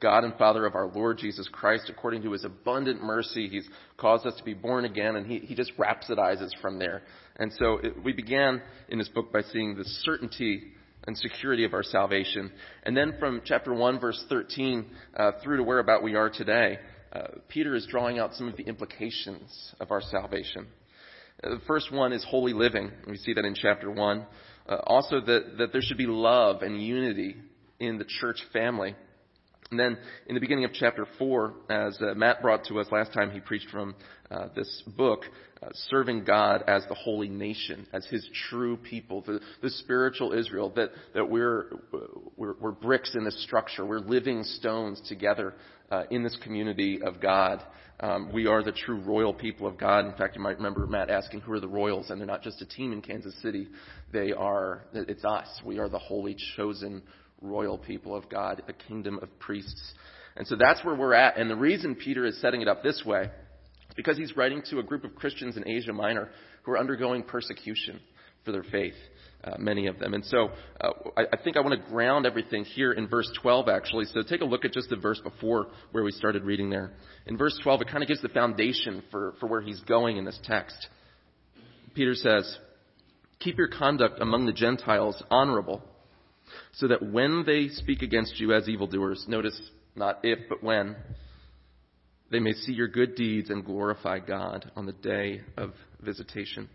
God and Father of our Lord Jesus Christ, according to his abundant mercy, he's caused us to be born again, and he, he just rhapsodizes from there. And so it, we began in this book by seeing the certainty and security of our salvation. And then from chapter 1, verse 13, uh, through to where about we are today, uh, Peter is drawing out some of the implications of our salvation. Uh, the first one is holy living. We see that in chapter 1. Uh, also, that, that there should be love and unity in the church family. And then in the beginning of chapter 4, as uh, Matt brought to us last time he preached from uh, this book, uh, serving God as the holy nation, as his true people, the, the spiritual Israel, that, that we're, we're, we're, bricks in this structure. We're living stones together uh, in this community of God. Um, we are the true royal people of God. In fact, you might remember Matt asking, who are the royals? And they're not just a team in Kansas City. They are, it's us. We are the holy chosen royal people of God, a kingdom of priests. And so that's where we're at. And the reason Peter is setting it up this way is because he's writing to a group of Christians in Asia Minor who are undergoing persecution for their faith, uh, many of them. And so uh, I, I, think I want to ground everything here in verse 12, actually. So take a look at just the verse before where we started reading there. In verse 12, it kind of gives the foundation for, for where he's going in this text. Peter says, Keep your conduct among the Gentiles honorable so that when they speak against you as evildoers, notice not if, but when, they may see your good deeds and glorify God on the day of visitation.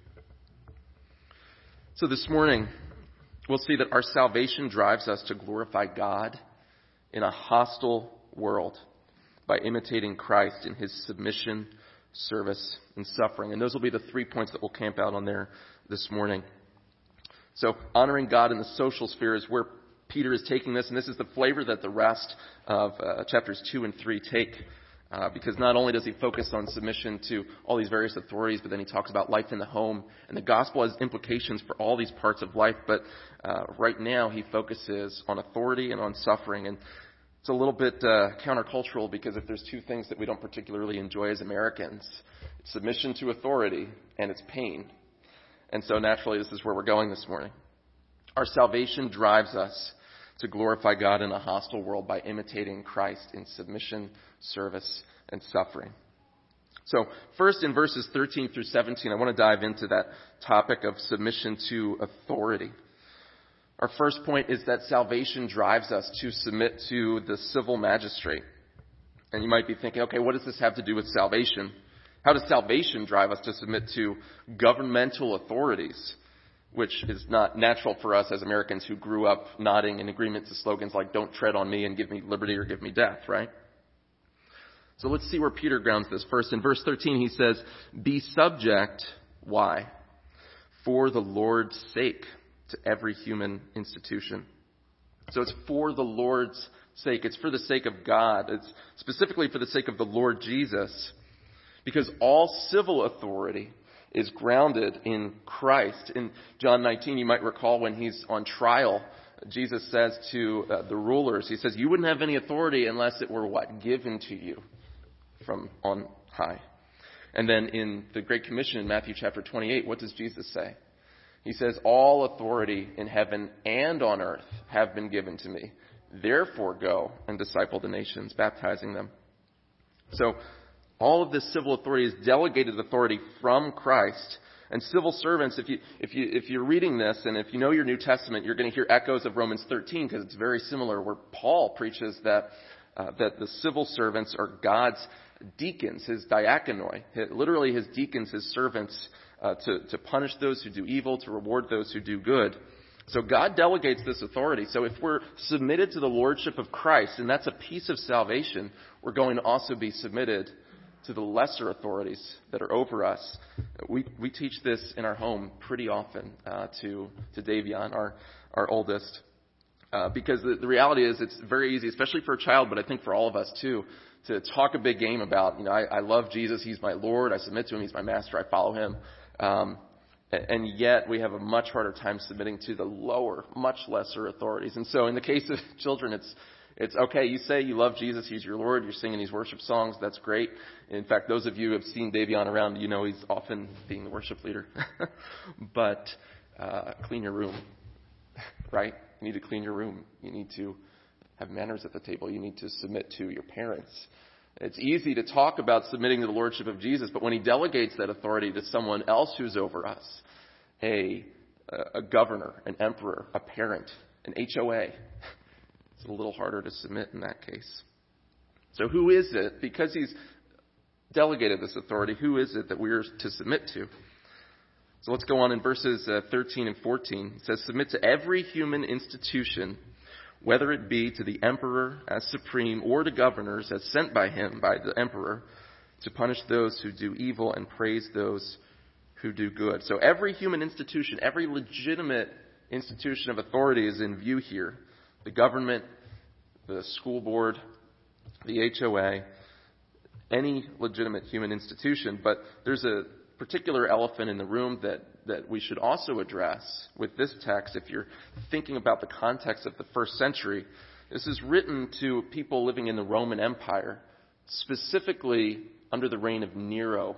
So this morning, we'll see that our salvation drives us to glorify God in a hostile world by imitating Christ in his submission, service, and suffering. And those will be the three points that we'll camp out on there this morning. So honoring God in the social sphere is where Peter is taking this, and this is the flavor that the rest of uh, chapters 2 and 3 take. Uh, because not only does he focus on submission to all these various authorities, but then he talks about life in the home. And the gospel has implications for all these parts of life, but uh, right now he focuses on authority and on suffering. And it's a little bit uh, countercultural because if there's two things that we don't particularly enjoy as Americans, it's submission to authority and it's pain. And so naturally, this is where we're going this morning. Our salvation drives us to glorify God in a hostile world by imitating Christ in submission, service, and suffering. So, first in verses 13 through 17, I want to dive into that topic of submission to authority. Our first point is that salvation drives us to submit to the civil magistrate. And you might be thinking, okay, what does this have to do with salvation? How does salvation drive us to submit to governmental authorities? Which is not natural for us as Americans who grew up nodding in agreement to slogans like, don't tread on me and give me liberty or give me death, right? So let's see where Peter grounds this. First, in verse 13, he says, Be subject, why? For the Lord's sake to every human institution. So it's for the Lord's sake. It's for the sake of God. It's specifically for the sake of the Lord Jesus. Because all civil authority is grounded in Christ. In John 19, you might recall when he's on trial, Jesus says to uh, the rulers, He says, You wouldn't have any authority unless it were what? Given to you from on high. And then in the Great Commission in Matthew chapter 28, what does Jesus say? He says, All authority in heaven and on earth have been given to me. Therefore go and disciple the nations, baptizing them. So all of this civil authority is delegated authority from Christ. And civil servants, if, you, if, you, if you're reading this and if you know your New Testament, you're going to hear echoes of Romans 13 because it's very similar where Paul preaches that, uh, that the civil servants are God's deacons, his diaconoi, literally his deacons, his servants, uh, to, to punish those who do evil, to reward those who do good. So God delegates this authority. So if we're submitted to the lordship of Christ, and that's a piece of salvation, we're going to also be submitted to the lesser authorities that are over us. We, we teach this in our home pretty often uh, to, to Davion, our, our oldest. Uh, because the, the reality is it's very easy, especially for a child, but I think for all of us too, to talk a big game about, you know, I, I love Jesus, He's my Lord, I submit to Him, He's my Master, I follow Him. Um, and yet we have a much harder time submitting to the lower, much lesser authorities. And so in the case of children, it's it's okay, you say you love Jesus, He's your Lord, you're singing these worship songs, that's great. In fact, those of you who have seen Davion around, you know he's often being the worship leader. but uh, clean your room, right? You need to clean your room. You need to have manners at the table. You need to submit to your parents. It's easy to talk about submitting to the lordship of Jesus, but when he delegates that authority to someone else who's over us, a, a governor, an emperor, a parent, an HOA, it's a little harder to submit in that case. So who is it? Because he's delegated this authority, who is it that we're to submit to? So let's go on in verses uh, 13 and 14. It says, Submit to every human institution, whether it be to the emperor as supreme or to governors as sent by him, by the emperor, to punish those who do evil and praise those who do good. So every human institution, every legitimate institution of authority is in view here. The government, the school board, the HOA, any legitimate human institution, but there's a particular elephant in the room that, that we should also address with this text if you're thinking about the context of the first century. This is written to people living in the Roman Empire, specifically under the reign of Nero,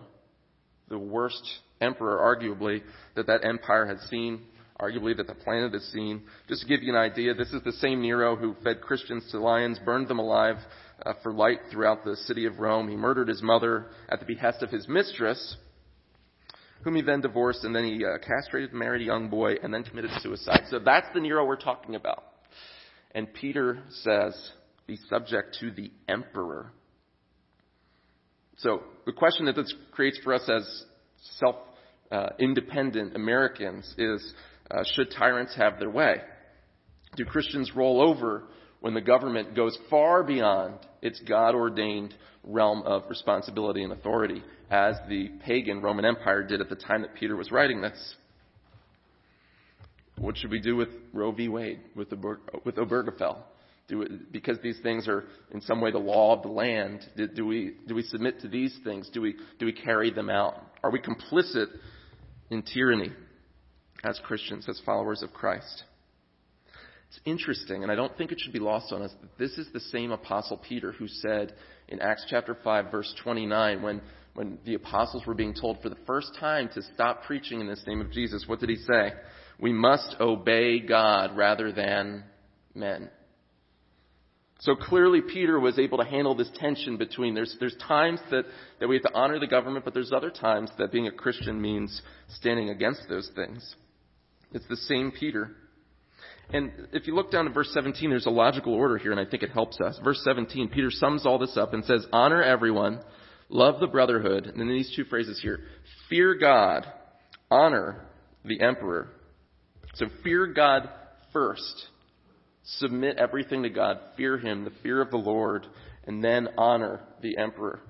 the worst emperor, arguably, that that empire had seen, arguably that the planet has seen. Just to give you an idea, this is the same Nero who fed Christians to lions, burned them alive uh, for light throughout the city of Rome. He murdered his mother at the behest of his mistress, whom he then divorced, and then he uh, castrated, married a young boy, and then committed suicide. So that's the Nero we're talking about. And Peter says, be subject to the emperor. So the question that this creates for us as self uh, independent Americans is uh, should tyrants have their way? Do Christians roll over when the government goes far beyond its God ordained realm of responsibility and authority, as the pagan Roman Empire did at the time that Peter was writing this. What should we do with Roe v. Wade, with, the, with Obergefell? Do it, because these things are in some way the law of the land, do, do, we, do we submit to these things? Do we, do we carry them out? Are we complicit in tyranny as Christians, as followers of Christ? It's interesting, and I don't think it should be lost on us, that this is the same Apostle Peter who said in Acts chapter 5, verse 29, when, when the apostles were being told for the first time to stop preaching in this name of Jesus, what did he say? We must obey God rather than men. So clearly Peter was able to handle this tension between there's there's times that, that we have to honor the government, but there's other times that being a Christian means standing against those things. It's the same Peter. And if you look down to verse 17, there's a logical order here, and I think it helps us. Verse 17, Peter sums all this up and says, Honor everyone, love the brotherhood, and then these two phrases here fear God, honor the emperor. So fear God first. Submit everything to God, fear Him, the fear of the Lord, and then honor the emperor.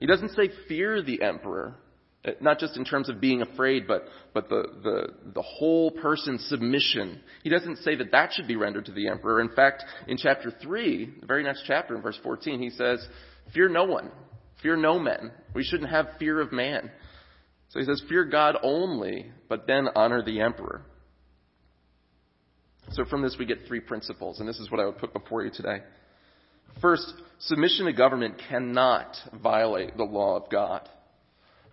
He doesn't say fear the emperor. Uh, not just in terms of being afraid, but, but the, the, the whole person's submission. He doesn't say that that should be rendered to the emperor. In fact, in chapter 3, the very next chapter, in verse 14, he says, Fear no one. Fear no men. We shouldn't have fear of man. So he says, Fear God only, but then honor the emperor. So from this, we get three principles, and this is what I would put before you today. First, submission to government cannot violate the law of God.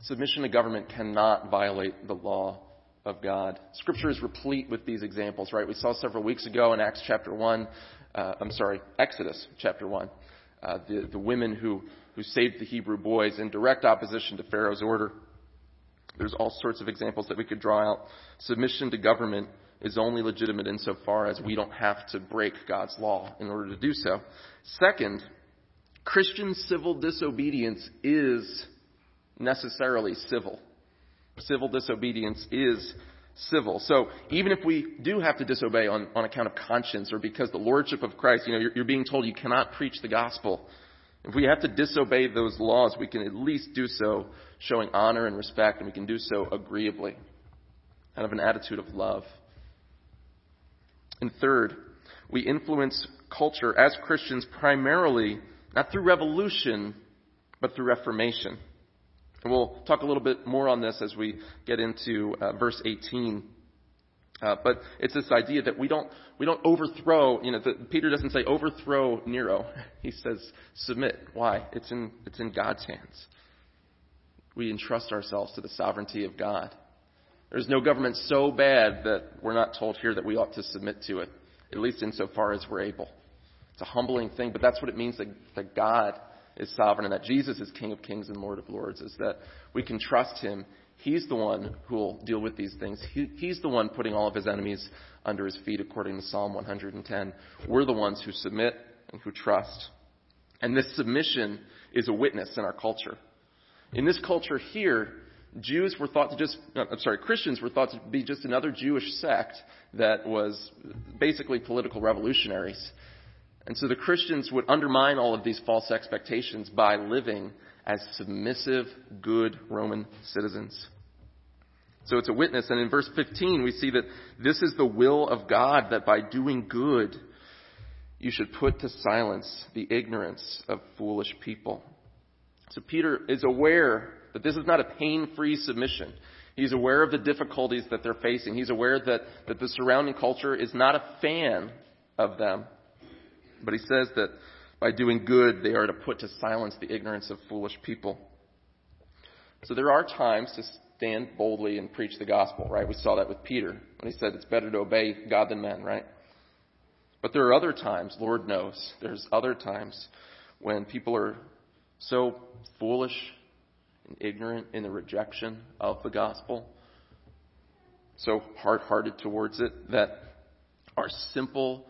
Submission to government cannot violate the law of God. Scripture is replete with these examples, right? We saw several weeks ago in Acts chapter 1, uh, I'm sorry, Exodus chapter 1, uh, the, the women who, who saved the Hebrew boys in direct opposition to Pharaoh's order. There's all sorts of examples that we could draw out. Submission to government is only legitimate insofar as we don't have to break God's law in order to do so. Second, Christian civil disobedience is necessarily civil. Civil disobedience is civil. So even if we do have to disobey on, on account of conscience or because the lordship of Christ, you know, you're, you're being told you cannot preach the gospel. If we have to disobey those laws, we can at least do so showing honor and respect, and we can do so agreeably, out of an attitude of love. And third, we influence culture as Christians primarily not through revolution, but through reformation. And we'll talk a little bit more on this as we get into uh, verse 18. Uh, but it's this idea that we don't we don't overthrow. You know, the, Peter doesn't say overthrow Nero. He says submit. Why? It's in it's in God's hands. We entrust ourselves to the sovereignty of God. There's no government so bad that we're not told here that we ought to submit to it, at least insofar as we're able. It's a humbling thing, but that's what it means that, that God is sovereign and that Jesus is King of kings and Lord of lords, is that we can trust him. He's the one who will deal with these things. He, he's the one putting all of his enemies under his feet, according to Psalm 110. We're the ones who submit and who trust. And this submission is a witness in our culture. In this culture here, Jews were thought to just, uh, I'm sorry, Christians were thought to be just another Jewish sect that was basically political revolutionaries. And so the Christians would undermine all of these false expectations by living as submissive, good Roman citizens. So it's a witness. And in verse 15, we see that this is the will of God that by doing good, you should put to silence the ignorance of foolish people. So Peter is aware that this is not a pain-free submission. He's aware of the difficulties that they're facing. He's aware that, that the surrounding culture is not a fan of them. But he says that by doing good, they are to put to silence the ignorance of foolish people. So there are times to stand boldly and preach the gospel, right? We saw that with Peter when he said it's better to obey God than men, right? But there are other times, Lord knows, there's other times when people are so foolish and ignorant in the rejection of the gospel, so hard hearted towards it, that our simple,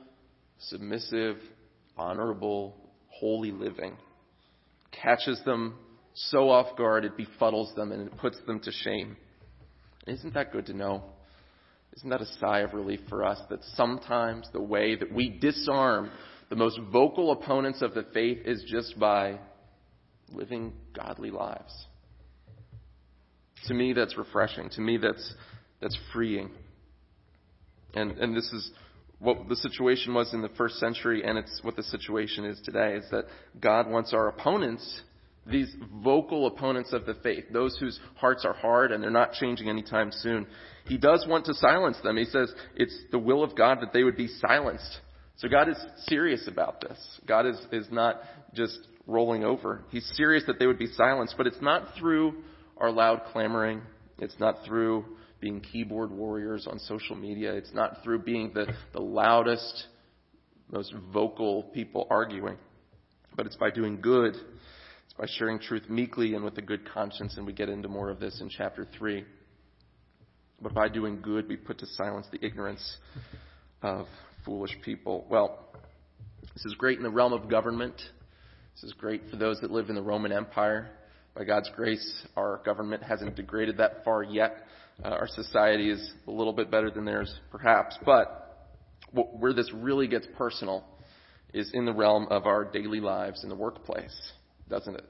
submissive, honorable, holy living catches them so off guard it befuddles them and it puts them to shame. Isn't that good to know? Isn't that a sigh of relief for us that sometimes the way that we disarm the most vocal opponents of the faith is just by living godly lives? To me, that's refreshing. To me, that's, that's freeing. And, and this is what the situation was in the first century, and it's what the situation is today, is that God wants our opponents, these vocal opponents of the faith, those whose hearts are hard and they're not changing anytime soon, He does want to silence them. He says it's the will of God that they would be silenced. So God is serious about this. God is, is not just rolling over. He's serious that they would be silenced, but it's not through our loud clamoring. It's not through being keyboard warriors on social media. It's not through being the, the loudest, most vocal people arguing. But it's by doing good. It's by sharing truth meekly and with a good conscience, and we get into more of this in chapter 3. But by doing good, we put to silence the ignorance of foolish people. Well, this is great in the realm of government. This is great for those that live in the Roman Empire. By God's grace, our government hasn't degraded that far yet. Uh, our society is a little bit better than theirs, perhaps. But where this really gets personal is in the realm of our daily lives in the workplace, doesn't it?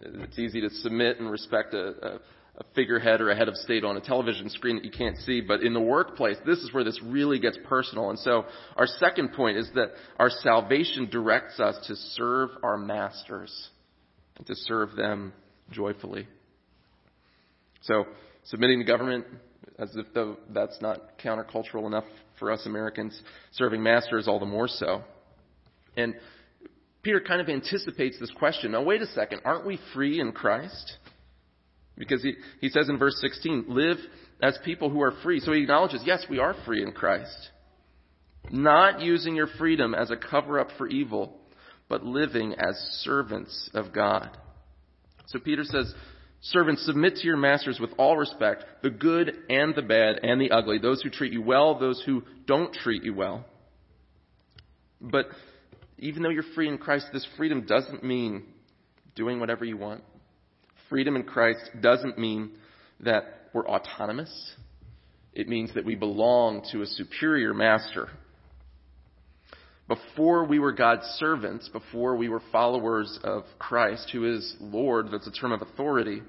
It's easy to submit and respect a, a, a figurehead or a head of state on a television screen that you can't see, but in the workplace, this is where this really gets personal. And so our second point is that our salvation directs us to serve our masters and to serve them joyfully. So submitting to government, as if though that's not countercultural enough for us Americans, serving masters all the more so. And Peter kind of anticipates this question. Now, wait a second. Aren't we free in Christ? Because he, he says in verse 16, live as people who are free. So he acknowledges, yes, we are free in Christ. Not using your freedom as a cover up for evil, but living as servants of God. So Peter says, Servants, submit to your masters with all respect, the good and the bad and the ugly, those who treat you well, those who don't treat you well. But even though you're free in Christ, this freedom doesn't mean doing whatever you want. Freedom in Christ doesn't mean that we're autonomous. It means that we belong to a superior master. Before we were God's servants, before we were followers of Christ, who is Lord, that's a term of authority,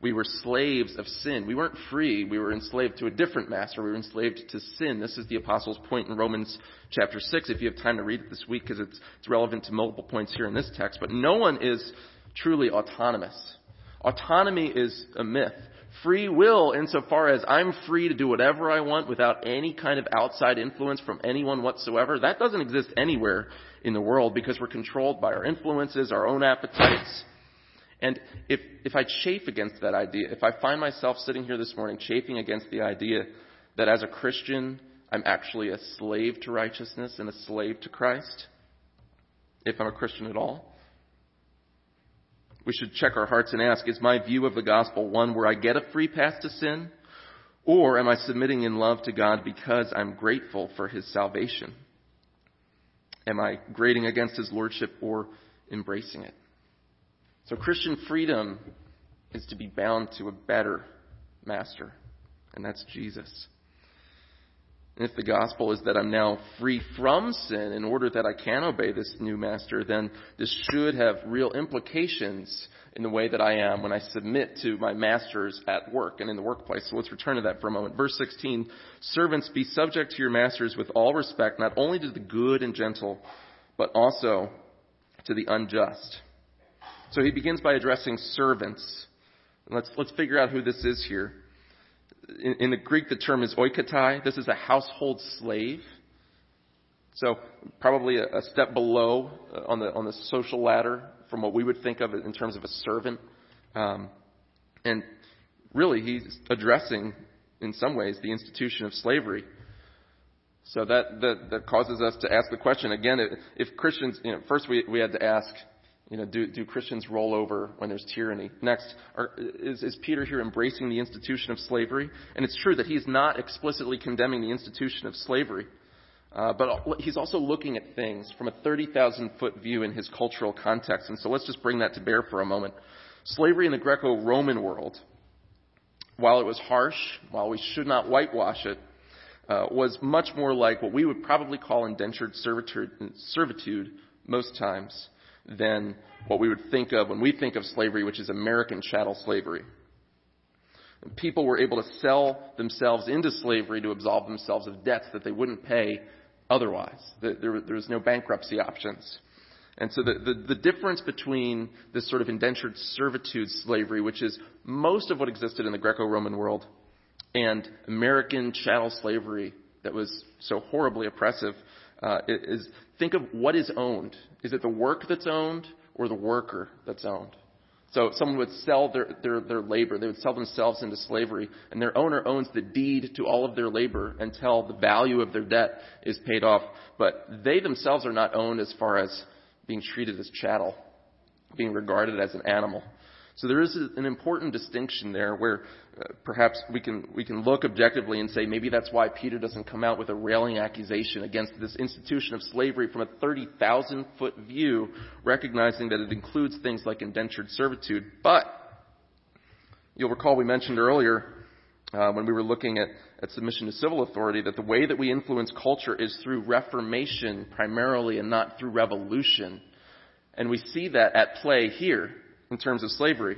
we were slaves of sin. We weren't free. We were enslaved to a different master. We were enslaved to sin. This is the apostles' point in Romans chapter 6, if you have time to read it this week, because it's, it's relevant to multiple points here in this text. But no one is truly autonomous. Autonomy is a myth free will insofar as I'm free to do whatever I want without any kind of outside influence from anyone whatsoever. That doesn't exist anywhere in the world because we're controlled by our influences, our own appetites. And if, if I chafe against that idea, if I find myself sitting here this morning chafing against the idea that as a Christian, I'm actually a slave to righteousness and a slave to Christ, if I'm a Christian at all. We should check our hearts and ask, is my view of the gospel one where I get a free pass to sin? Or am I submitting in love to God because I'm grateful for his salvation? Am I grating against his lordship or embracing it? So Christian freedom is to be bound to a better master, and that's Jesus. And if the gospel is that I'm now free from sin in order that I can obey this new master, then this should have real implications in the way that I am when I submit to my masters at work and in the workplace. So let's return to that for a moment. Verse 16, servants be subject to your masters with all respect, not only to the good and gentle, but also to the unjust. So he begins by addressing servants. Let's, let's figure out who this is here. In, in the Greek, the term is oiketai. This is a household slave. So probably a, a step below uh, on the on the social ladder from what we would think of in terms of a servant. Um, and really, he's addressing, in some ways, the institution of slavery. So that, that, that causes us to ask the question again, if Christians, you know, first we, we had to ask, you know, do, do Christians roll over when there's tyranny? Next, are, is, is Peter here embracing the institution of slavery? And it's true that he's not explicitly condemning the institution of slavery. Uh, but he's also looking at things from a 30,000 foot view in his cultural context. And so let's just bring that to bear for a moment. Slavery in the Greco Roman world, while it was harsh, while we should not whitewash it, uh, was much more like what we would probably call indentured servitude, servitude most times than what we would think of when we think of slavery, which is American chattel slavery. People were able to sell themselves into slavery to absolve themselves of debts that they wouldn't pay otherwise. There, there was no bankruptcy options. And so the, the, the, difference between this sort of indentured servitude slavery, which is most of what existed in the Greco-Roman world, and American chattel slavery that was so horribly oppressive, uh, is think of what is owned. Is it the work that's owned or the worker that's owned? So someone would sell their, their, their labor. They would sell themselves into slavery, and their owner owns the deed to all of their labor until the value of their debt is paid off. But they themselves are not owned as far as being treated as chattel, being regarded as an animal. So there is an important distinction there where uh, perhaps we can, we can look objectively and say maybe that's why Peter doesn't come out with a railing accusation against this institution of slavery from a 30,000 foot view, recognizing that it includes things like indentured servitude. But you'll recall we mentioned earlier uh, when we were looking at, at submission to civil authority that the way that we influence culture is through reformation primarily and not through revolution. And we see that at play here in terms of slavery.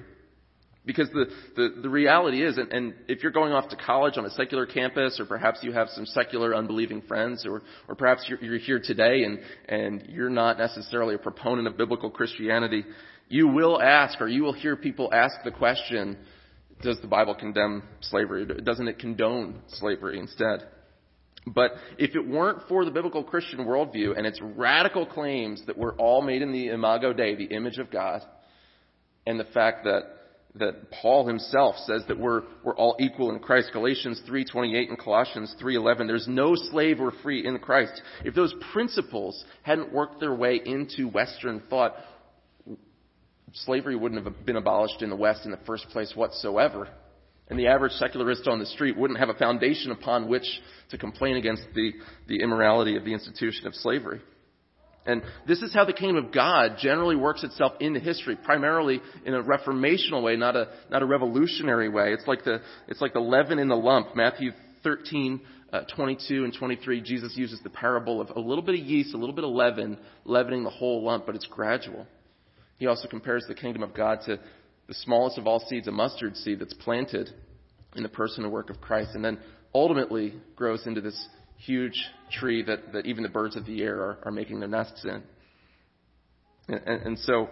Because the, the, the reality is, and, and, if you're going off to college on a secular campus, or perhaps you have some secular unbelieving friends, or, or perhaps you're, you're here today and, and you're not necessarily a proponent of biblical Christianity, you will ask, or you will hear people ask the question, does the Bible condemn slavery? Doesn't it condone slavery instead? But if it weren't for the biblical Christian worldview and its radical claims that we're all made in the imago Dei, the image of God, and the fact that that Paul himself says that we're, we're all equal in Christ. Galatians 3.28 and Colossians 3.11. There's no slave or free in Christ. If those principles hadn't worked their way into Western thought, slavery wouldn't have been abolished in the West in the first place whatsoever. And the average secularist on the street wouldn't have a foundation upon which to complain against the, the immorality of the institution of slavery. And this is how the kingdom of God generally works itself into history, primarily in a reformational way, not a, not a revolutionary way. It's like the, it's like the leaven in the lump. Matthew 13, uh, 22 and 23, Jesus uses the parable of a little bit of yeast, a little bit of leaven, leavening the whole lump, but it's gradual. He also compares the kingdom of God to the smallest of all seeds, a mustard seed that's planted in the person and work of Christ, and then ultimately grows into this huge tree that, that even the birds of the air are, are making their nests in. And, and, and so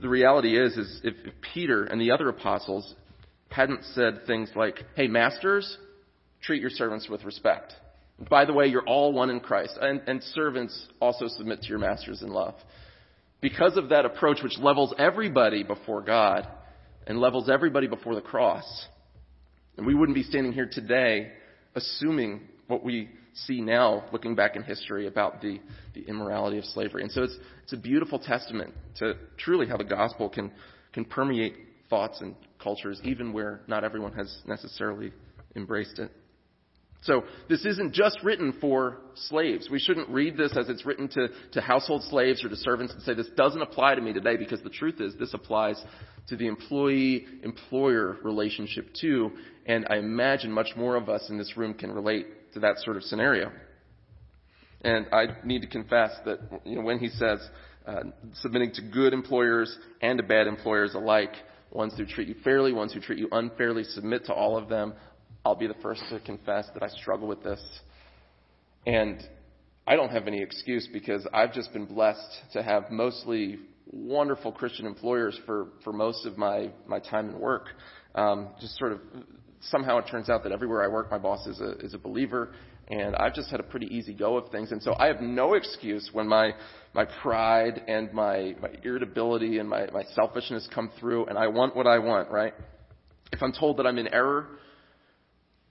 the reality is, is if, if Peter and the other apostles hadn't said things like, hey, masters, treat your servants with respect. By the way, you're all one in Christ. And, and, servants also submit to your masters in love. Because of that approach, which levels everybody before God and levels everybody before the cross, and we wouldn't be standing here today assuming what we see now, looking back in history, about the, the immorality of slavery. And so it's, it's a beautiful testament to truly how the gospel can, can permeate thoughts and cultures, even where not everyone has necessarily embraced it. So this isn't just written for slaves. We shouldn't read this as it's written to, to household slaves or to servants and say this doesn't apply to me today because the truth is this applies to the employee-employer relationship too. And I imagine much more of us in this room can relate to that sort of scenario. And I need to confess that you know, when he says uh, submitting to good employers and to bad employers alike, ones who treat you fairly, ones who treat you unfairly, submit to all of them. I'll be the first to confess that I struggle with this. And I don't have any excuse because I've just been blessed to have mostly wonderful Christian employers for, for most of my, my time and work. Um, just sort of somehow it turns out that everywhere I work, my boss is a, is a believer, and I've just had a pretty easy go of things. And so I have no excuse when my, my pride and my, my irritability and my, my selfishness come through, and I want what I want, right? If I'm told that I'm in error,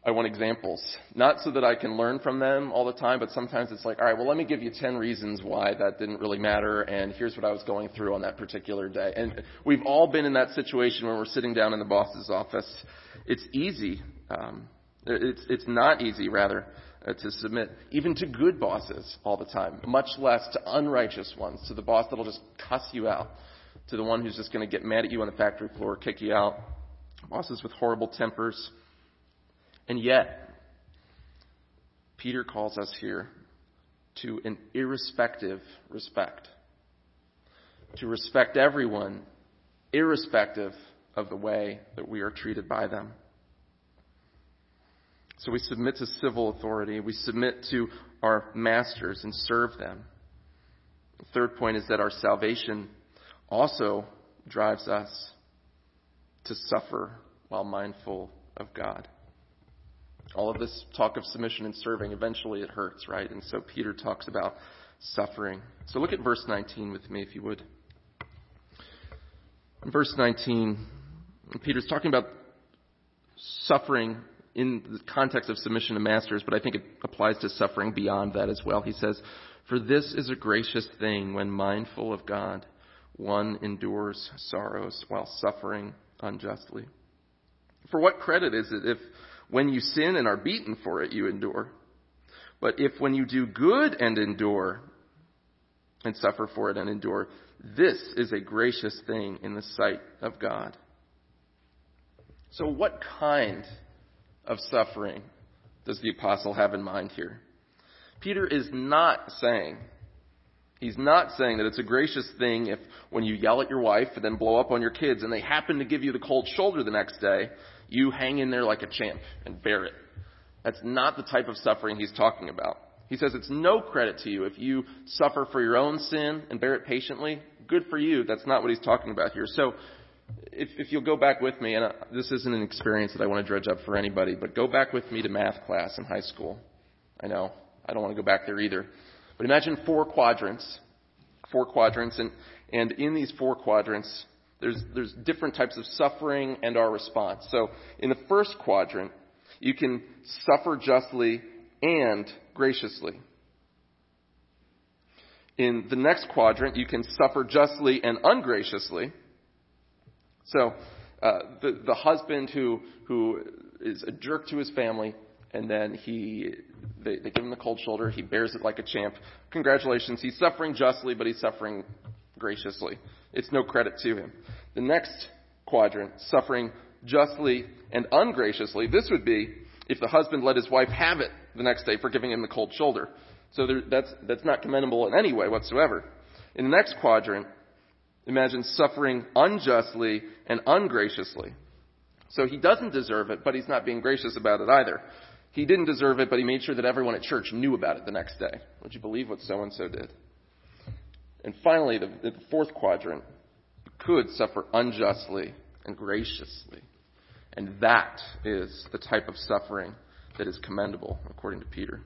I want examples. Not so that I can learn from them all the time, but sometimes it's like, all right, well, let me give you 10 reasons why that didn't really matter, and here's what I was going through on that particular day. And we've all been in that situation when we're sitting down in the boss's office. It's easy. Um, it's, it's not easy, rather, uh, to submit even to good bosses all the time, much less to unrighteous ones, to the boss that'll just cuss you out, to the one who's just going to get mad at you on the factory floor, kick you out, bosses with horrible tempers and yet, Peter calls us here to an irrespective respect. To respect everyone, irrespective of the way that we are treated by them. So we submit to civil authority. We submit to our masters and serve them. The third point is that our salvation also drives us to suffer while mindful of God. All of this talk of submission and serving, eventually it hurts, right? And so Peter talks about suffering. So look at verse 19 with me, if you would. In verse 19, Peter's talking about suffering in the context of submission to masters, but I think it applies to suffering beyond that as well. He says, For this is a gracious thing when mindful of God, one endures sorrows while suffering unjustly. For what credit is it if when you sin and are beaten for it, you endure. But if when you do good and endure, and suffer for it and endure, this is a gracious thing in the sight of God. So, what kind of suffering does the apostle have in mind here? Peter is not saying, he's not saying that it's a gracious thing if when you yell at your wife and then blow up on your kids and they happen to give you the cold shoulder the next day, you hang in there like a champ and bear it. That's not the type of suffering he's talking about. He says it's no credit to you if you suffer for your own sin and bear it patiently. Good for you. That's not what he's talking about here. So, if, if you'll go back with me, and uh, this isn't an experience that I want to dredge up for anybody, but go back with me to math class in high school. I know. I don't want to go back there either. But imagine four quadrants. Four quadrants, and, and in these four quadrants, there's, there's different types of suffering and our response. So in the first quadrant, you can suffer justly and graciously. In the next quadrant, you can suffer justly and ungraciously. So uh, the, the husband who, who is a jerk to his family, and then he they, they give him the cold shoulder. He bears it like a champ. Congratulations, he's suffering justly, but he's suffering graciously. It's no credit to him. The next quadrant, suffering justly and ungraciously, this would be if the husband let his wife have it the next day for giving him the cold shoulder. So there, that's, that's not commendable in any way whatsoever. In the next quadrant, imagine suffering unjustly and ungraciously. So he doesn't deserve it, but he's not being gracious about it either. He didn't deserve it, but he made sure that everyone at church knew about it the next day. Would you believe what so and so did? And finally, the, the fourth quadrant could suffer unjustly and graciously. And that is the type of suffering that is commendable, according to Peter.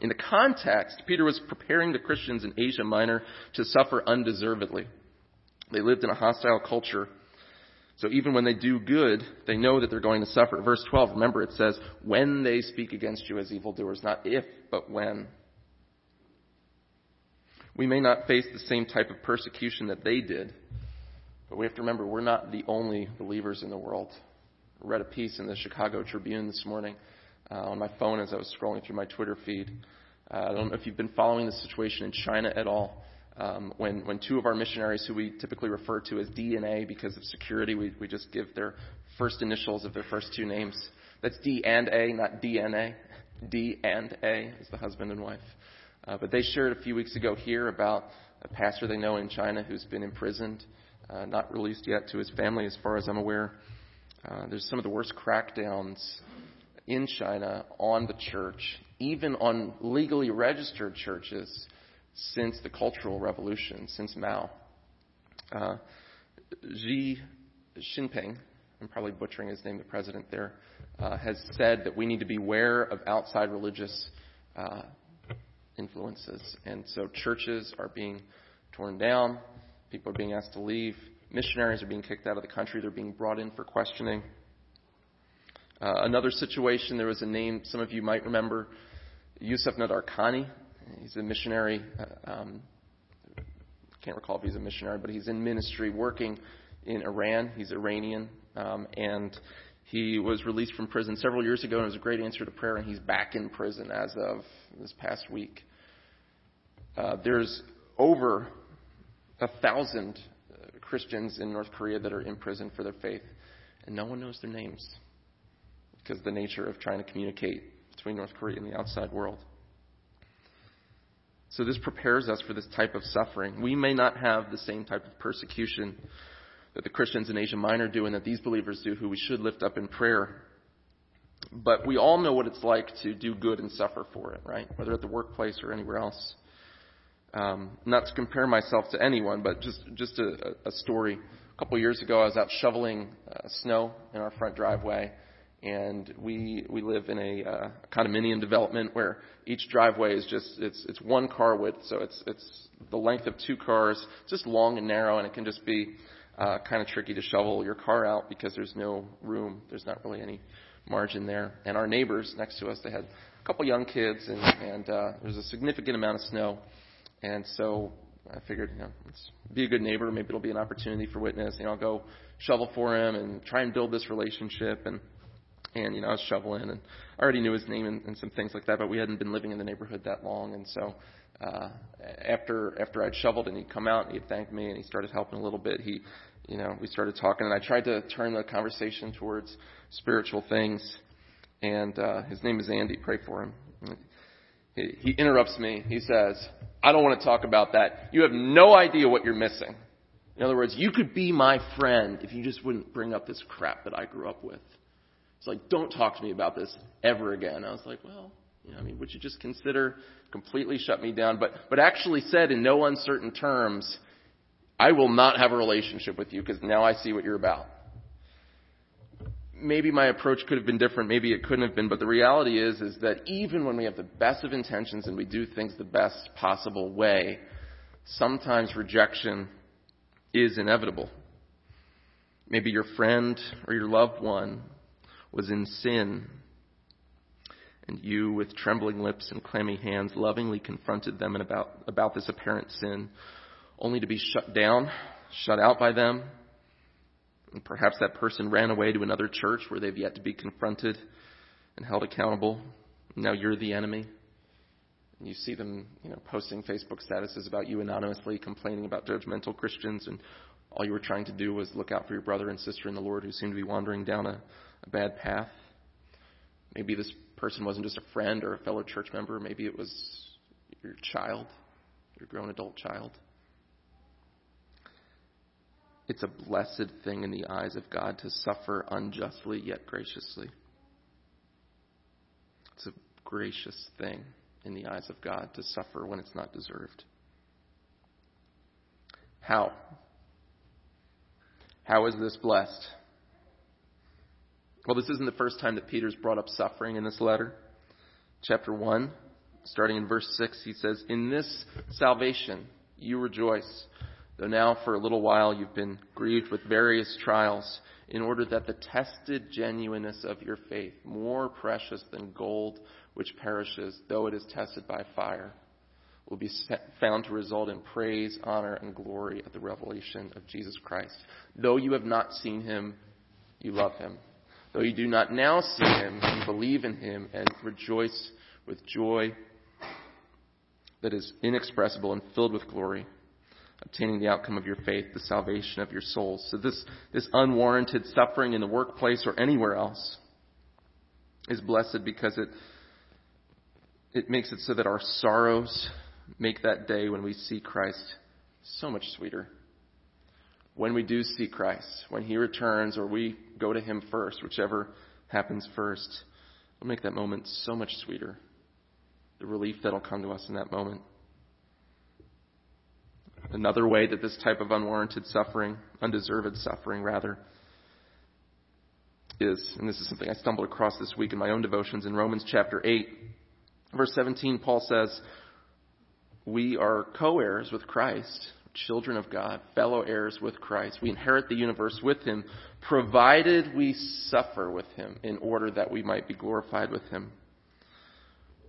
In the context, Peter was preparing the Christians in Asia Minor to suffer undeservedly. They lived in a hostile culture. So even when they do good, they know that they're going to suffer. Verse 12, remember it says, when they speak against you as evildoers, not if, but when. We may not face the same type of persecution that they did, but we have to remember we're not the only believers in the world. I read a piece in the Chicago Tribune this morning uh, on my phone as I was scrolling through my Twitter feed. Uh, I don't know if you've been following the situation in China at all. Um, when, when two of our missionaries, who we typically refer to as DNA because of security, we, we just give their first initials of their first two names. That's D and A, not DNA. D and A is the husband and wife. Uh, but they shared a few weeks ago here about a pastor they know in China who's been imprisoned, uh, not released yet to his family, as far as I'm aware. Uh, there's some of the worst crackdowns in China on the church, even on legally registered churches, since the Cultural Revolution, since Mao. Uh, Xi Jinping, I'm probably butchering his name, the president there, uh, has said that we need to beware of outside religious uh, influences. And so churches are being torn down, people are being asked to leave, missionaries are being kicked out of the country, they're being brought in for questioning. Uh, another situation, there was a name some of you might remember, Yusuf Nadarkhani. He's a missionary. Uh, um, can't recall if he's a missionary, but he's in ministry working in Iran. He's Iranian, um, and he was released from prison several years ago, and it was a great answer to prayer, and he's back in prison as of this past week. Uh, there's over a thousand Christians in North Korea that are in prison for their faith, and no one knows their names because of the nature of trying to communicate between North Korea and the outside world. So this prepares us for this type of suffering. We may not have the same type of persecution that the Christians in Asia Minor do and that these believers do, who we should lift up in prayer. But we all know what it's like to do good and suffer for it, right? Whether at the workplace or anywhere else. Um, not to compare myself to anyone, but just just a, a story. A couple of years ago, I was out shoveling uh, snow in our front driveway, and we we live in a uh, condominium development where each driveway is just it's it's one car width, so it's it's the length of two cars, just long and narrow, and it can just be uh, kind of tricky to shovel your car out because there's no room. There's not really any margin there. And our neighbors next to us, they had a couple young kids, and and uh, there's a significant amount of snow, and so I figured, you know, let's be a good neighbor. Maybe it'll be an opportunity for witness. You know, I'll go shovel for him and try and build this relationship and and you know I was shoveling, and I already knew his name and, and some things like that, but we hadn't been living in the neighborhood that long, and so uh, after after I'd shoveled and he'd come out and he'd thank me and he started helping a little bit, he, you know, we started talking, and I tried to turn the conversation towards spiritual things, and uh, his name is Andy. Pray for him. He, he interrupts me. He says, "I don't want to talk about that. You have no idea what you're missing." In other words, you could be my friend if you just wouldn't bring up this crap that I grew up with. It's like, don't talk to me about this ever again. I was like, well, I mean, would you just consider completely shut me down? But, but actually said in no uncertain terms, I will not have a relationship with you because now I see what you're about. Maybe my approach could have been different. Maybe it couldn't have been. But the reality is, is that even when we have the best of intentions and we do things the best possible way, sometimes rejection is inevitable. Maybe your friend or your loved one was in sin. And you, with trembling lips and clammy hands, lovingly confronted them about, about this apparent sin, only to be shut down, shut out by them. And perhaps that person ran away to another church where they've yet to be confronted and held accountable. Now you're the enemy. And you see them, you know, posting Facebook statuses about you anonymously, complaining about judgmental Christians, and all you were trying to do was look out for your brother and sister in the Lord who seemed to be wandering down a, a bad path. Maybe this person wasn't just a friend or a fellow church member. Maybe it was your child, your grown adult child. It's a blessed thing in the eyes of God to suffer unjustly yet graciously. It's a gracious thing in the eyes of God to suffer when it's not deserved. How? How is this blessed? Well, this isn't the first time that Peter's brought up suffering in this letter. Chapter 1, starting in verse 6, he says, In this salvation you rejoice, though now for a little while you've been grieved with various trials, in order that the tested genuineness of your faith, more precious than gold which perishes, though it is tested by fire, will be found to result in praise, honor, and glory at the revelation of Jesus Christ. Though you have not seen him, you love him. Though you do not now see him, you believe in him and rejoice with joy that is inexpressible and filled with glory, obtaining the outcome of your faith, the salvation of your souls. So this, this unwarranted suffering in the workplace or anywhere else is blessed because it, it makes it so that our sorrows make that day when we see Christ so much sweeter. When we do see Christ, when He returns or we go to Him first, whichever happens first, it'll make that moment so much sweeter. The relief that'll come to us in that moment. Another way that this type of unwarranted suffering, undeserved suffering rather, is, and this is something I stumbled across this week in my own devotions in Romans chapter 8, verse 17, Paul says, we are co-heirs with Christ, children of God, fellow heirs with Christ. We inherit the universe with Him, provided we suffer with Him in order that we might be glorified with Him.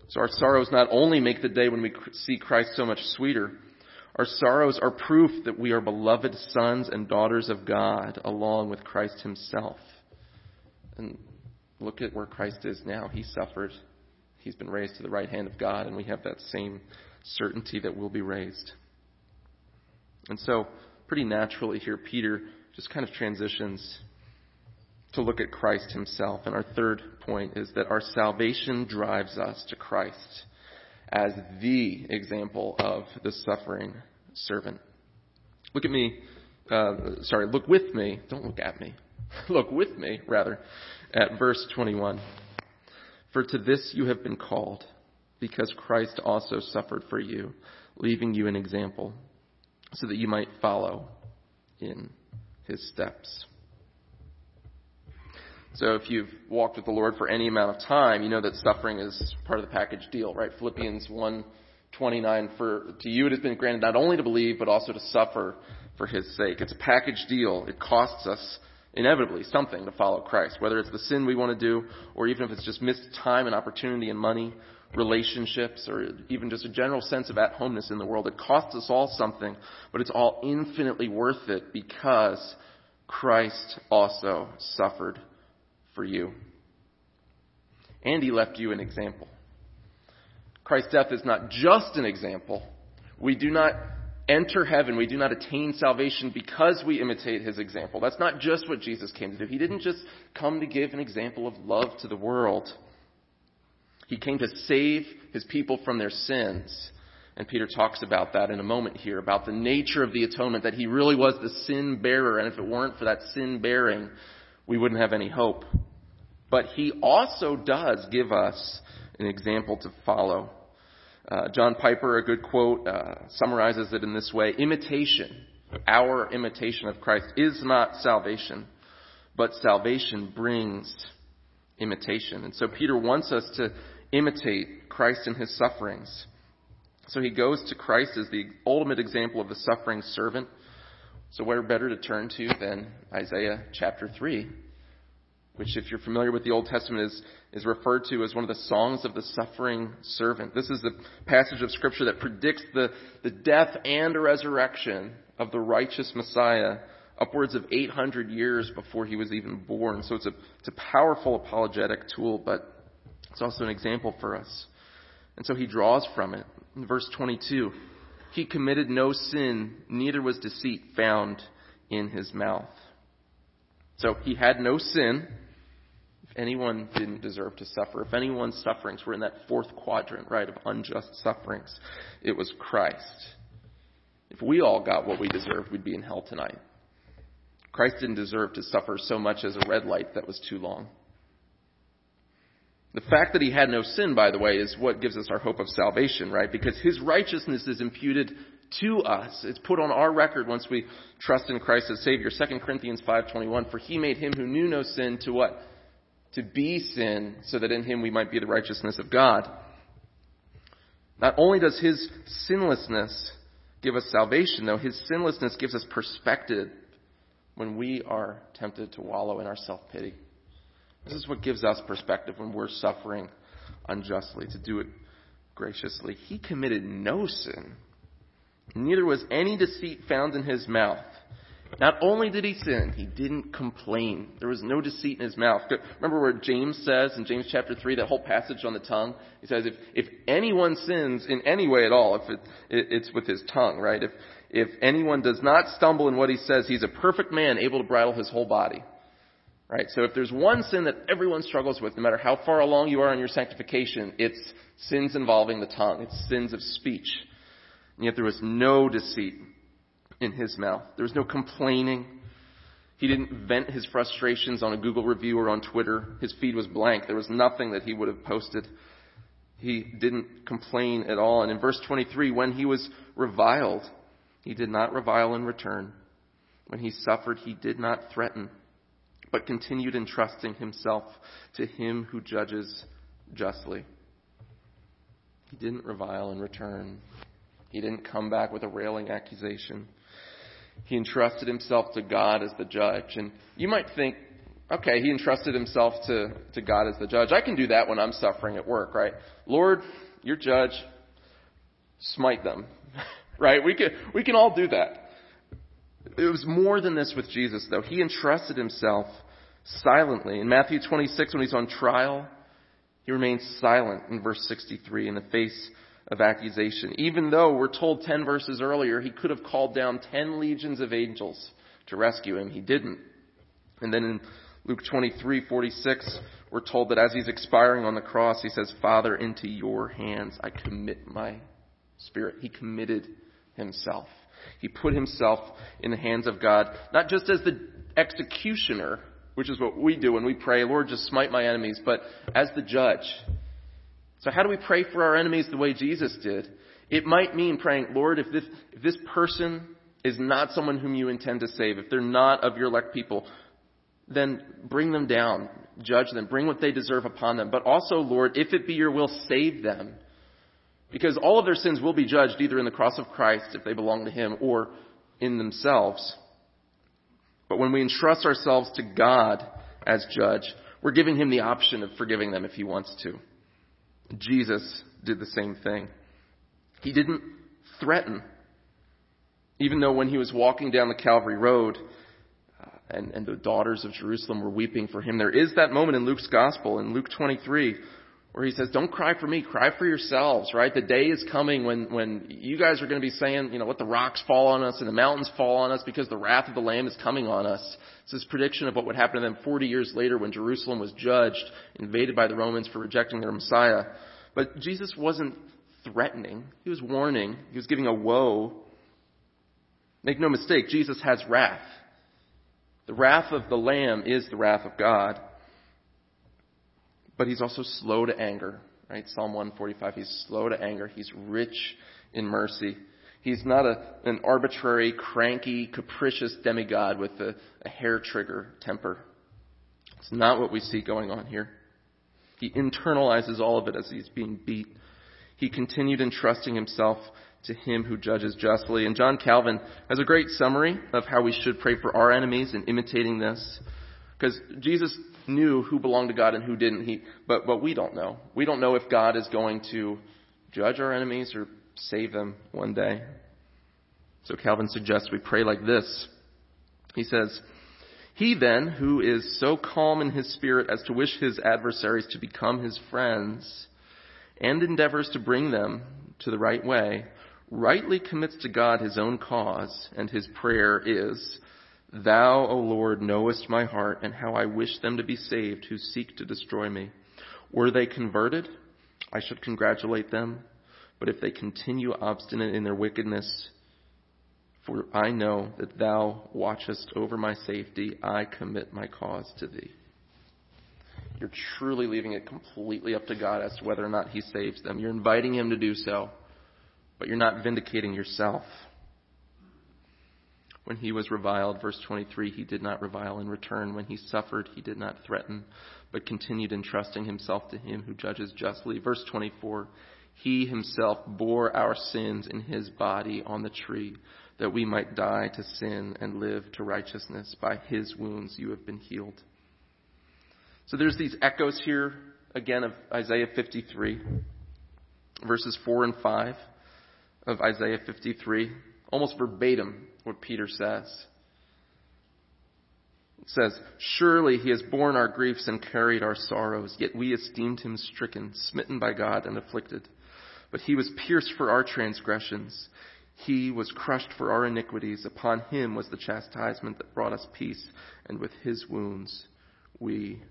So our sorrows not only make the day when we see Christ so much sweeter, our sorrows are proof that we are beloved sons and daughters of God along with Christ Himself. And look at where Christ is now. He suffered. He's been raised to the right hand of God, and we have that same certainty that we'll be raised. And so, pretty naturally here, Peter just kind of transitions to look at Christ himself. And our third point is that our salvation drives us to Christ as the example of the suffering servant. Look at me, uh, sorry, look with me, don't look at me. look with me, rather, at verse 21. For to this you have been called because Christ also suffered for you, leaving you an example, so that you might follow in his steps. So if you've walked with the Lord for any amount of time, you know that suffering is part of the package deal, right? Philippians 1:29 for to you it has been granted not only to believe but also to suffer for his sake. It's a package deal. It costs us inevitably something to follow Christ, whether it's the sin we want to do or even if it's just missed time and opportunity and money relationships or even just a general sense of at homeness in the world. It costs us all something, but it's all infinitely worth it because Christ also suffered for you. And he left you an example. Christ's death is not just an example. We do not enter heaven, we do not attain salvation because we imitate his example. That's not just what Jesus came to do. He didn't just come to give an example of love to the world. He came to save his people from their sins. And Peter talks about that in a moment here, about the nature of the atonement, that he really was the sin bearer. And if it weren't for that sin bearing, we wouldn't have any hope. But he also does give us an example to follow. Uh, John Piper, a good quote, uh, summarizes it in this way Imitation, our imitation of Christ, is not salvation, but salvation brings imitation. And so Peter wants us to imitate Christ in his sufferings. So he goes to Christ as the ultimate example of the suffering servant. So where better to turn to than Isaiah chapter 3, which if you're familiar with the Old Testament is, is referred to as one of the songs of the suffering servant. This is the passage of scripture that predicts the, the death and resurrection of the righteous Messiah upwards of 800 years before he was even born. So it's a, it's a powerful apologetic tool, but it's also an example for us. And so he draws from it. In verse 22, he committed no sin, neither was deceit found in his mouth. So he had no sin. If anyone didn't deserve to suffer, if anyone's sufferings were in that fourth quadrant, right, of unjust sufferings, it was Christ. If we all got what we deserved, we'd be in hell tonight. Christ didn't deserve to suffer so much as a red light that was too long. The fact that he had no sin, by the way, is what gives us our hope of salvation, right? Because his righteousness is imputed to us. It's put on our record once we trust in Christ as Savior. 2 Corinthians 5.21, for he made him who knew no sin to what? To be sin, so that in him we might be the righteousness of God. Not only does his sinlessness give us salvation, though. His sinlessness gives us perspective when we are tempted to wallow in our self pity. This is what gives us perspective when we're suffering unjustly, to do it graciously. He committed no sin. Neither was any deceit found in his mouth. Not only did he sin, he didn't complain. There was no deceit in his mouth. Remember where James says in James chapter 3, that whole passage on the tongue? He says, if, if anyone sins in any way at all, if it, it, it's with his tongue, right? If, if anyone does not stumble in what he says, he's a perfect man, able to bridle his whole body. Right? So if there's one sin that everyone struggles with, no matter how far along you are in your sanctification, it's sins involving the tongue. It's sins of speech. And yet there was no deceit in his mouth. There was no complaining. He didn't vent his frustrations on a Google review or on Twitter. His feed was blank. There was nothing that he would have posted. He didn't complain at all. And in verse 23, when he was reviled, he did not revile in return. When he suffered, he did not threaten, but continued entrusting himself to him who judges justly. He didn't revile in return. He didn't come back with a railing accusation. He entrusted himself to God as the judge. And you might think, okay, he entrusted himself to, to God as the judge. I can do that when I'm suffering at work, right? Lord, your judge, smite them. right? We can, we can all do that. It was more than this with Jesus, though. He entrusted himself silently. In Matthew 26, when he's on trial, he remains silent in verse 63 in the face of accusation. Even though we're told 10 verses earlier, he could have called down 10 legions of angels to rescue him. He didn't. And then in Luke 23:46, we're told that as he's expiring on the cross, he says, Father, into your hands I commit my spirit. He committed himself. He put himself in the hands of God, not just as the executioner, which is what we do when we pray, Lord, just smite my enemies, but as the judge. So how do we pray for our enemies the way Jesus did? It might mean praying, Lord, if this, if this person is not someone whom you intend to save, if they're not of your elect people, then bring them down, judge them, bring what they deserve upon them. But also, Lord, if it be your will, save them. Because all of their sins will be judged either in the cross of Christ, if they belong to Him, or in themselves. But when we entrust ourselves to God as judge, we're giving Him the option of forgiving them if He wants to. Jesus did the same thing. He didn't threaten, even though when he was walking down the Calvary Road uh, and, and the daughters of Jerusalem were weeping for him, there is that moment in Luke's Gospel, in Luke 23, where he says, Don't cry for me, cry for yourselves, right? The day is coming when, when you guys are going to be saying, you know, let the rocks fall on us and the mountains fall on us because the wrath of the Lamb is coming on us. It's this prediction of what would happen to them 40 years later when Jerusalem was judged, invaded by the Romans for rejecting their Messiah. But Jesus wasn't threatening. He was warning. He was giving a woe. Make no mistake, Jesus has wrath. The wrath of the Lamb is the wrath of God but he's also slow to anger, right? Psalm 145, he's slow to anger. He's rich in mercy. He's not a, an arbitrary, cranky, capricious demigod with a, a hair trigger temper. It's not what we see going on here. He internalizes all of it as he's being beat. He continued entrusting himself to him who judges justly. And John Calvin has a great summary of how we should pray for our enemies in imitating this. Because Jesus knew who belonged to God and who didn't. He, but, but we don't know. We don't know if God is going to judge our enemies or save them one day. So Calvin suggests we pray like this. He says, He then, who is so calm in his spirit as to wish his adversaries to become his friends, and endeavors to bring them to the right way, rightly commits to God his own cause, and his prayer is, Thou, O Lord, knowest my heart and how I wish them to be saved who seek to destroy me. Were they converted? I should congratulate them. But if they continue obstinate in their wickedness, for I know that thou watchest over my safety, I commit my cause to thee. You're truly leaving it completely up to God as to whether or not he saves them. You're inviting him to do so, but you're not vindicating yourself. When he was reviled, verse 23, he did not revile in return. When he suffered, he did not threaten, but continued entrusting himself to him who judges justly. Verse 24, He himself bore our sins in his body on the tree, that we might die to sin and live to righteousness. By his wounds you have been healed. So there's these echoes here, again, of Isaiah 53, verses 4 and 5 of Isaiah 53, almost verbatim what Peter says. It says, Surely he has borne our griefs and carried our sorrows, yet we esteemed him stricken, smitten by God, and afflicted. But he was pierced for our transgressions. He was crushed for our iniquities. Upon him was the chastisement that brought us peace, and with his wounds we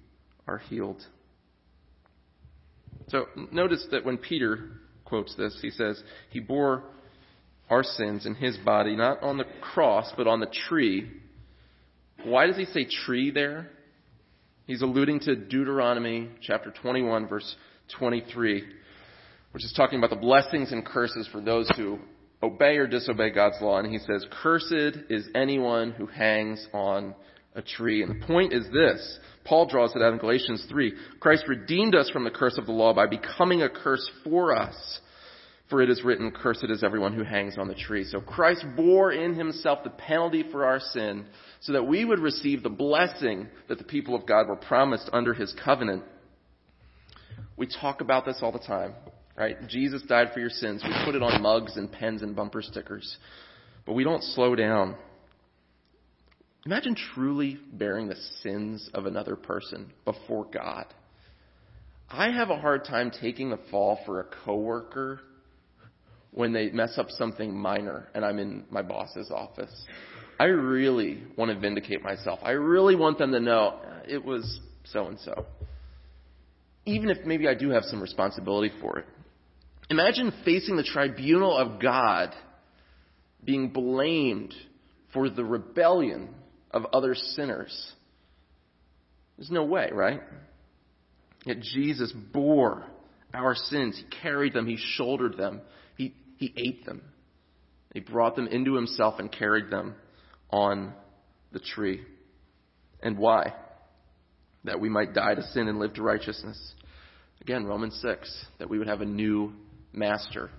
are healed. So notice that when Peter quotes this, he says, He bore our sins in his body, not on the cross, but on the tree why does he say tree there? He's alluding to Deuteronomy chapter 21, verse 23, which is talking about the blessings and curses for those who obey or disobey God's law. And he says, Cursed is anyone who hangs on a tree. And the point is this Paul draws it out in Galatians 3 Christ redeemed us from the curse of the law by becoming a curse for us. For it is written, Cursed is everyone who hangs on the tree. So Christ bore in himself the penalty for our sin so that we would receive the blessing that the people of God were promised under his covenant. We talk about this all the time, right? Jesus died for your sins. We put it on mugs and pens and bumper stickers. But we don't slow down. Imagine truly bearing the sins of another person before God. I have a hard time taking the fall for a coworker when they mess up something minor and I'm in my boss's office. I really want to vindicate myself. I really want them to know uh, it was so and so. Even if maybe I do have some responsibility for it. Imagine facing the tribunal of God being blamed for the rebellion of other sinners. There's no way, right? Yet Jesus bore our sins. He carried them. He shouldered them. He, ate them. He brought them into himself and carried them on the tree. And why? That we might die to sin and live to righteousness. Again, Romans 6, that we would have a new master.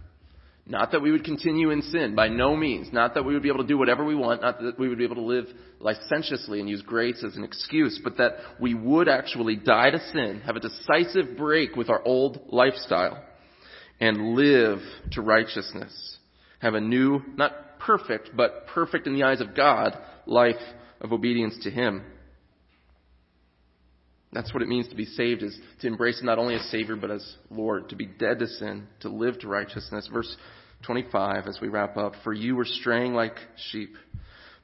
Not that we would continue in sin, by no means. Not that we would be able to do whatever we want, not that we would be able to live licentiously and use grace as an excuse, but that we would actually die to sin, have a decisive break with our old lifestyle, and live to righteousness. Have a new, not perfect, but perfect in the eyes of God, life of obedience to Him. That's what it means to be saved, is to embrace not only as Savior, but as Lord, to be dead to sin, to live to righteousness. Verse 25, as we wrap up, For you were straying like sheep,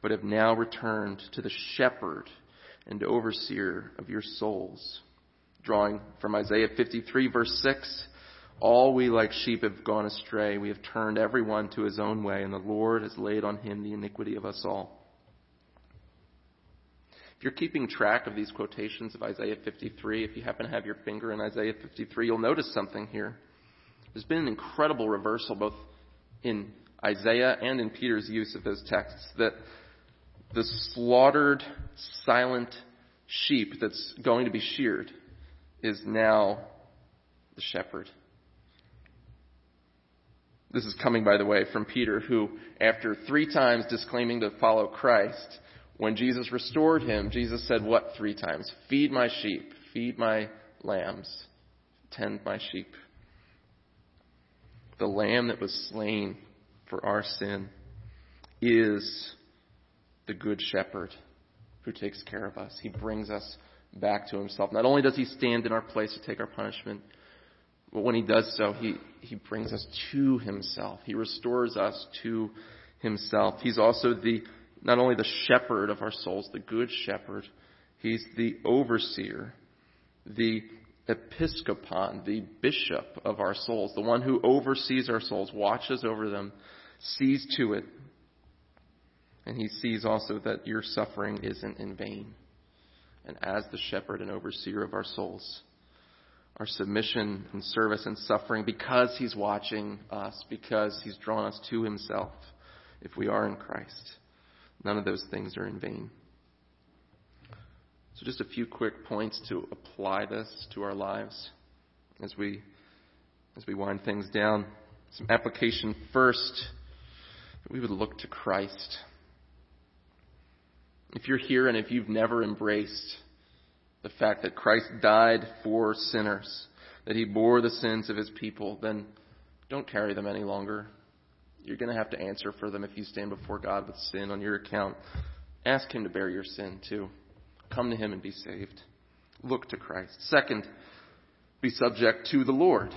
but have now returned to the shepherd and overseer of your souls. Drawing from Isaiah 53, verse 6, all we like sheep have gone astray. We have turned everyone to his own way, and the Lord has laid on him the iniquity of us all. If you're keeping track of these quotations of Isaiah 53, if you happen to have your finger in Isaiah 53, you'll notice something here. There's been an incredible reversal both in Isaiah and in Peter's use of those texts that the slaughtered, silent sheep that's going to be sheared is now the shepherd. This is coming, by the way, from Peter, who, after three times disclaiming to follow Christ, when Jesus restored him, Jesus said, What three times? Feed my sheep, feed my lambs, tend my sheep. The lamb that was slain for our sin is the good shepherd who takes care of us. He brings us back to himself. Not only does he stand in our place to take our punishment, but when he does so, he, he brings us to himself. He restores us to himself. He's also the, not only the shepherd of our souls, the good shepherd, he's the overseer, the episcopon, the bishop of our souls, the one who oversees our souls, watches over them, sees to it. And he sees also that your suffering isn't in vain. And as the shepherd and overseer of our souls, our submission and service and suffering because He's watching us, because He's drawn us to Himself if we are in Christ. None of those things are in vain. So, just a few quick points to apply this to our lives as we as we wind things down, some application first. We would look to Christ. If you're here and if you've never embraced the fact that Christ died for sinners, that he bore the sins of his people, then don't carry them any longer. You're going to have to answer for them if you stand before God with sin on your account. Ask him to bear your sin too. Come to him and be saved. Look to Christ. Second, be subject to the Lord.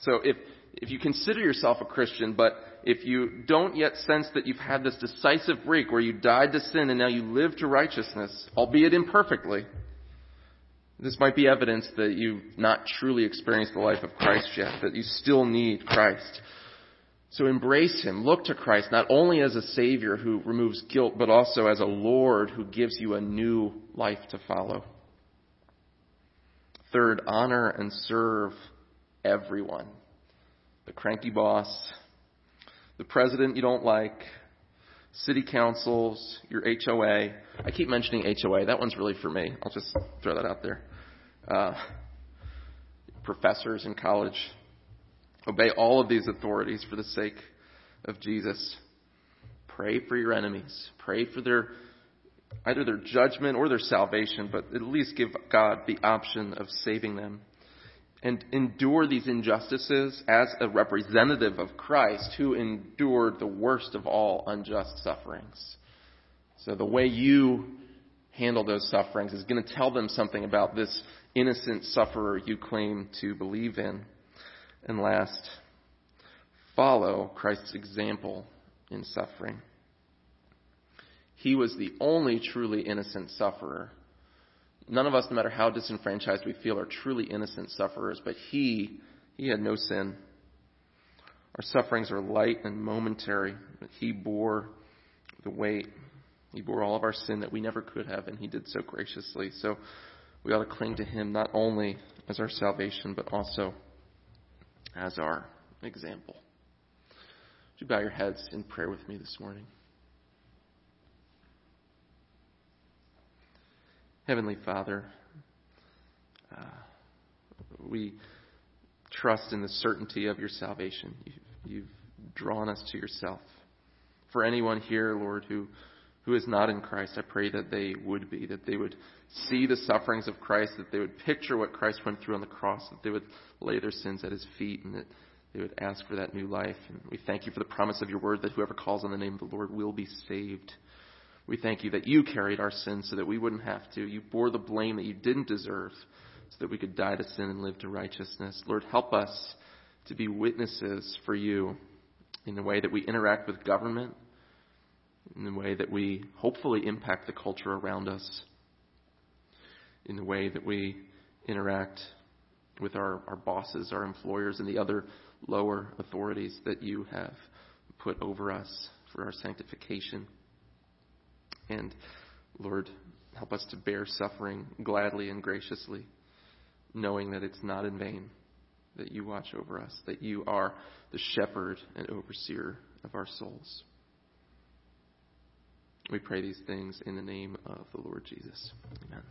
So if, if you consider yourself a Christian, but if you don't yet sense that you've had this decisive break where you died to sin and now you live to righteousness, albeit imperfectly, this might be evidence that you've not truly experienced the life of Christ yet, that you still need Christ. So embrace Him. Look to Christ not only as a Savior who removes guilt, but also as a Lord who gives you a new life to follow. Third, honor and serve everyone. The cranky boss, the president you don't like, city councils, your HOA. I keep mentioning HOA. That one's really for me. I'll just throw that out there. Uh, professors in college. Obey all of these authorities for the sake of Jesus. Pray for your enemies. Pray for their either their judgment or their salvation, but at least give God the option of saving them and endure these injustices as a representative of Christ who endured the worst of all unjust sufferings. So the way you handle those sufferings is going to tell them something about this innocent sufferer you claim to believe in. And last, follow Christ's example in suffering. He was the only truly innocent sufferer None of us, no matter how disenfranchised we feel, are truly innocent sufferers, but he, he had no sin. Our sufferings are light and momentary, but he bore the weight. He bore all of our sin that we never could have, and he did so graciously. So we ought to cling to him not only as our salvation, but also as our example. Would you bow your heads in prayer with me this morning? Heavenly Father, uh, we trust in the certainty of your salvation. You've, you've, drawn us to yourself. For anyone here, Lord, who, who is not in Christ, I pray that they would be, that they would see the sufferings of Christ, that they would picture what Christ went through on the cross, that they would lay their sins at his feet, and that they would ask for that new life. And we thank you for the promise of your word that whoever calls on the name of the Lord will be saved. We thank you that you carried our sins so that we wouldn't have to. You bore the blame that you didn't deserve so that we could die to sin and live to righteousness. Lord, help us to be witnesses for you in the way that we interact with government, in the way that we hopefully impact the culture around us, in the way that we interact with our, our bosses, our employers, and the other lower authorities that you have put over us for our sanctification. And Lord, help us to bear suffering gladly and graciously, knowing that it's not in vain, that you watch over us, that you are the shepherd and overseer of our souls. We pray these things in the name of the Lord Jesus. Amen.